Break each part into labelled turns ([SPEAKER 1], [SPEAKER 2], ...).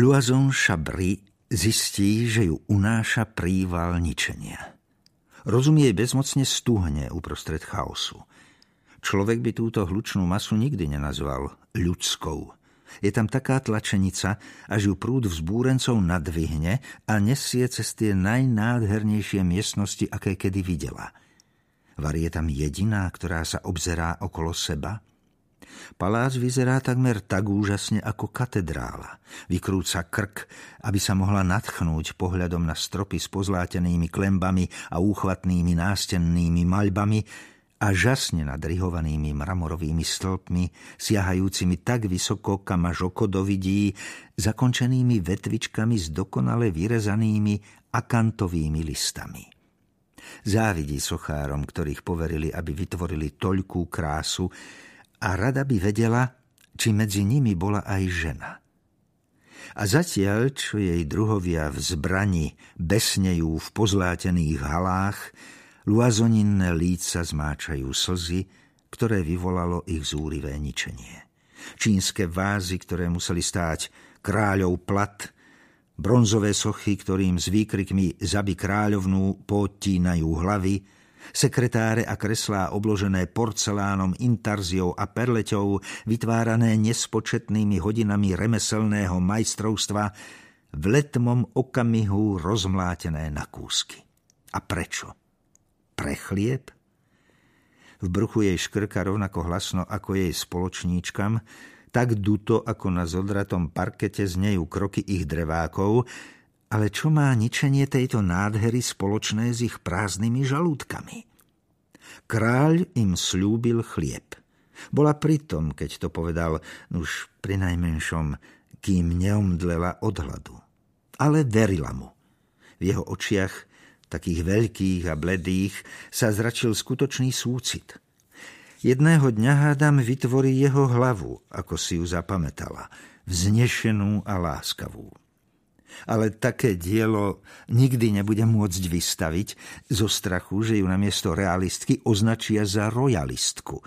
[SPEAKER 1] Loison Chabry zistí, že ju unáša príval ničenia. Rozumie bezmocne stuhne uprostred chaosu. Človek by túto hlučnú masu nikdy nenazval ľudskou. Je tam taká tlačenica, až ju prúd vzbúrencov nadvihne a nesie cez tie najnádhernejšie miestnosti, aké kedy videla. Var je tam jediná, ktorá sa obzerá okolo seba – Palác vyzerá takmer tak úžasne ako katedrála. Vykrúca krk, aby sa mohla nadchnúť pohľadom na stropy s pozlátenými klembami a úchvatnými nástennými maľbami a žasne nadrihovanými mramorovými stĺpmi, siahajúcimi tak vysoko, kam až oko dovidí, zakončenými vetvičkami s dokonale vyrezanými akantovými listami. Závidí sochárom, ktorých poverili, aby vytvorili toľkú krásu, a rada by vedela, či medzi nimi bola aj žena. A zatiaľ, čo jej druhovia v zbrani besnejú v pozlátených halách, luazoninné líca zmáčajú slzy, ktoré vyvolalo ich zúrivé ničenie. Čínske vázy, ktoré museli stáť kráľov plat, bronzové sochy, ktorým s výkrikmi zabi kráľovnú potínajú hlavy, Sekretáre a kreslá obložené porcelánom, intarziou a perleťou, vytvárané nespočetnými hodinami remeselného majstrovstva, v letmom okamihu rozmlátené na kúsky. A prečo? Pre chlieb? V bruchu jej škrka rovnako hlasno ako jej spoločníčkam, tak duto ako na zodratom parkete znejú kroky ich drevákov, ale čo má ničenie tejto nádhery spoločné s ich prázdnymi žalúdkami? Kráľ im slúbil chlieb. Bola pritom, keď to povedal, už pri najmenšom, kým neomdlela od hladu. Ale verila mu. V jeho očiach, takých veľkých a bledých, sa zračil skutočný súcit. Jedného dňa hádam vytvorí jeho hlavu, ako si ju zapamätala, vznešenú a láskavú ale také dielo nikdy nebude môcť vystaviť zo strachu, že ju namiesto realistky označia za royalistku.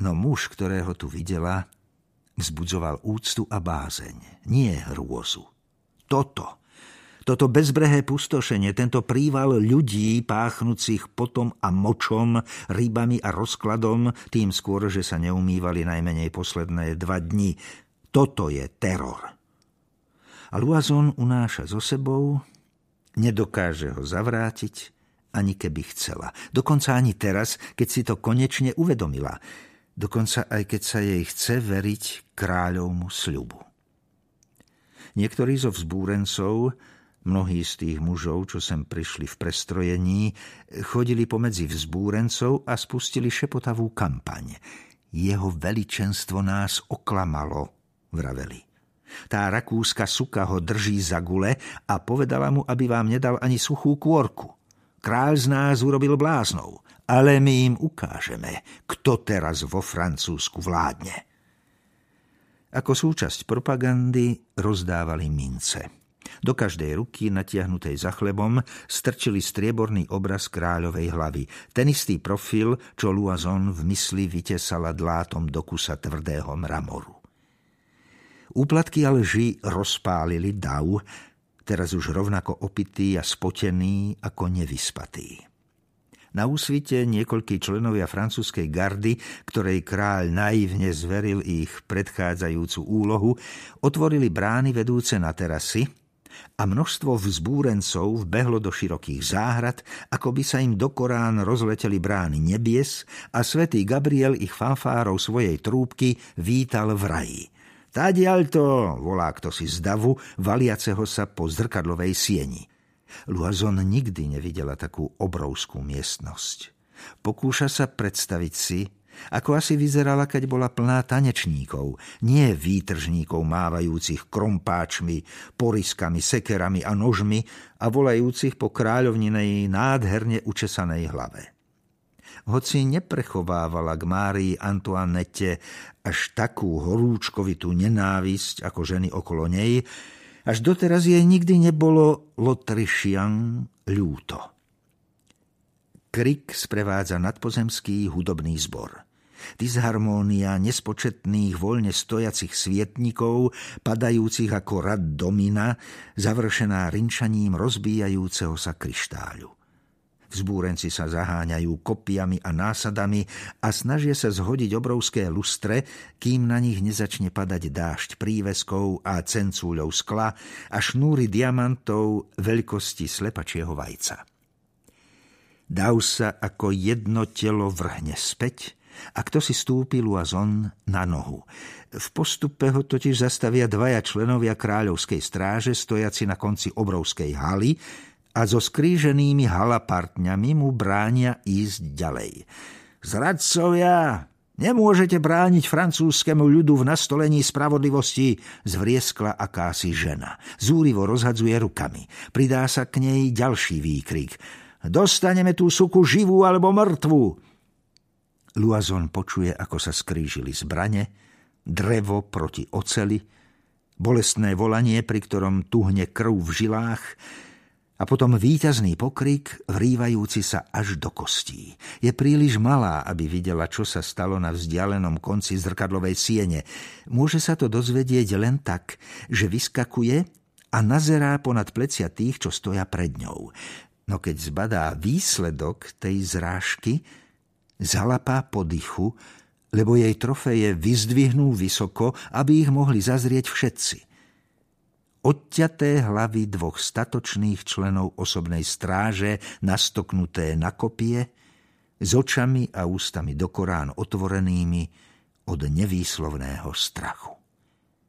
[SPEAKER 1] No muž, ktorého tu videla, vzbudzoval úctu a bázeň, nie hrôzu. Toto, toto bezbrehé pustošenie, tento príval ľudí páchnúcich potom a močom, rybami a rozkladom, tým skôr, že sa neumývali najmenej posledné dva dni, toto je teror a Luazon unáša so sebou, nedokáže ho zavrátiť, ani keby chcela. Dokonca ani teraz, keď si to konečne uvedomila. Dokonca aj keď sa jej chce veriť kráľovmu sľubu. Niektorí zo vzbúrencov, mnohí z tých mužov, čo sem prišli v prestrojení, chodili pomedzi vzbúrencov a spustili šepotavú kampaň. Jeho veličenstvo nás oklamalo, vraveli. Tá rakúska suka ho drží za gule a povedala mu, aby vám nedal ani suchú kôrku. Kráľ z nás urobil bláznou, ale my im ukážeme, kto teraz vo Francúzsku vládne. Ako súčasť propagandy rozdávali mince. Do každej ruky, natiahnutej za chlebom, strčili strieborný obraz kráľovej hlavy. Ten istý profil, čo Luazon v mysli vytesala dlátom do kusa tvrdého mramoru. Úplatky a lži rozpálili dav, teraz už rovnako opitý a spotený ako nevyspatý. Na úsvite niekoľkí členovia francúzskej gardy, ktorej kráľ naivne zveril ich predchádzajúcu úlohu, otvorili brány vedúce na terasy a množstvo vzbúrencov vbehlo do širokých záhrad, ako by sa im do Korán rozleteli brány nebies a svätý Gabriel ich fanfárov svojej trúbky vítal v raji – Tadiaľto, volá kto si z davu, valiaceho sa po zrkadlovej sieni. Luazon nikdy nevidela takú obrovskú miestnosť. Pokúša sa predstaviť si, ako asi vyzerala, keď bola plná tanečníkov, nie výtržníkov mávajúcich krompáčmi, poriskami, sekerami a nožmi a volajúcich po kráľovninej nádherne učesanej hlave hoci neprechovávala k Márii Antoinette až takú horúčkovitú nenávisť ako ženy okolo nej, až doteraz jej nikdy nebolo Lotrišian ľúto. Krik sprevádza nadpozemský hudobný zbor. Disharmónia nespočetných voľne stojacich svietnikov, padajúcich ako rad domina, završená rinčaním rozbíjajúceho sa kryštáľu. Vzbúrenci sa zaháňajú kopiami a násadami a snažia sa zhodiť obrovské lustre, kým na nich nezačne padať dážď príveskov a cencúľov skla a šnúry diamantov veľkosti slepačieho vajca. Dav sa ako jedno telo vrhne späť a kto si stúpi Luazon na nohu. V postupe ho totiž zastavia dvaja členovia kráľovskej stráže, stojaci na konci obrovskej haly, a so skríženými halapartňami mu bránia ísť ďalej. Zradcovia, nemôžete brániť francúzskému ľudu v nastolení spravodlivosti, zvrieskla akási žena. Zúrivo rozhadzuje rukami. Pridá sa k nej ďalší výkrik. Dostaneme tú suku živú alebo mŕtvu. Luazon počuje, ako sa skrížili zbrane, drevo proti oceli, bolestné volanie, pri ktorom tuhne krv v žilách, a potom výťazný pokrik, vrývajúci sa až do kostí. Je príliš malá, aby videla, čo sa stalo na vzdialenom konci zrkadlovej siene. Môže sa to dozvedieť len tak, že vyskakuje a nazerá ponad plecia tých, čo stoja pred ňou. No keď zbadá výsledok tej zrážky, zalapá po dychu, lebo jej trofeje vyzdvihnú vysoko, aby ich mohli zazrieť všetci – odťaté hlavy dvoch statočných členov osobnej stráže nastoknuté na kopie, s očami a ústami do Korán otvorenými od nevýslovného strachu.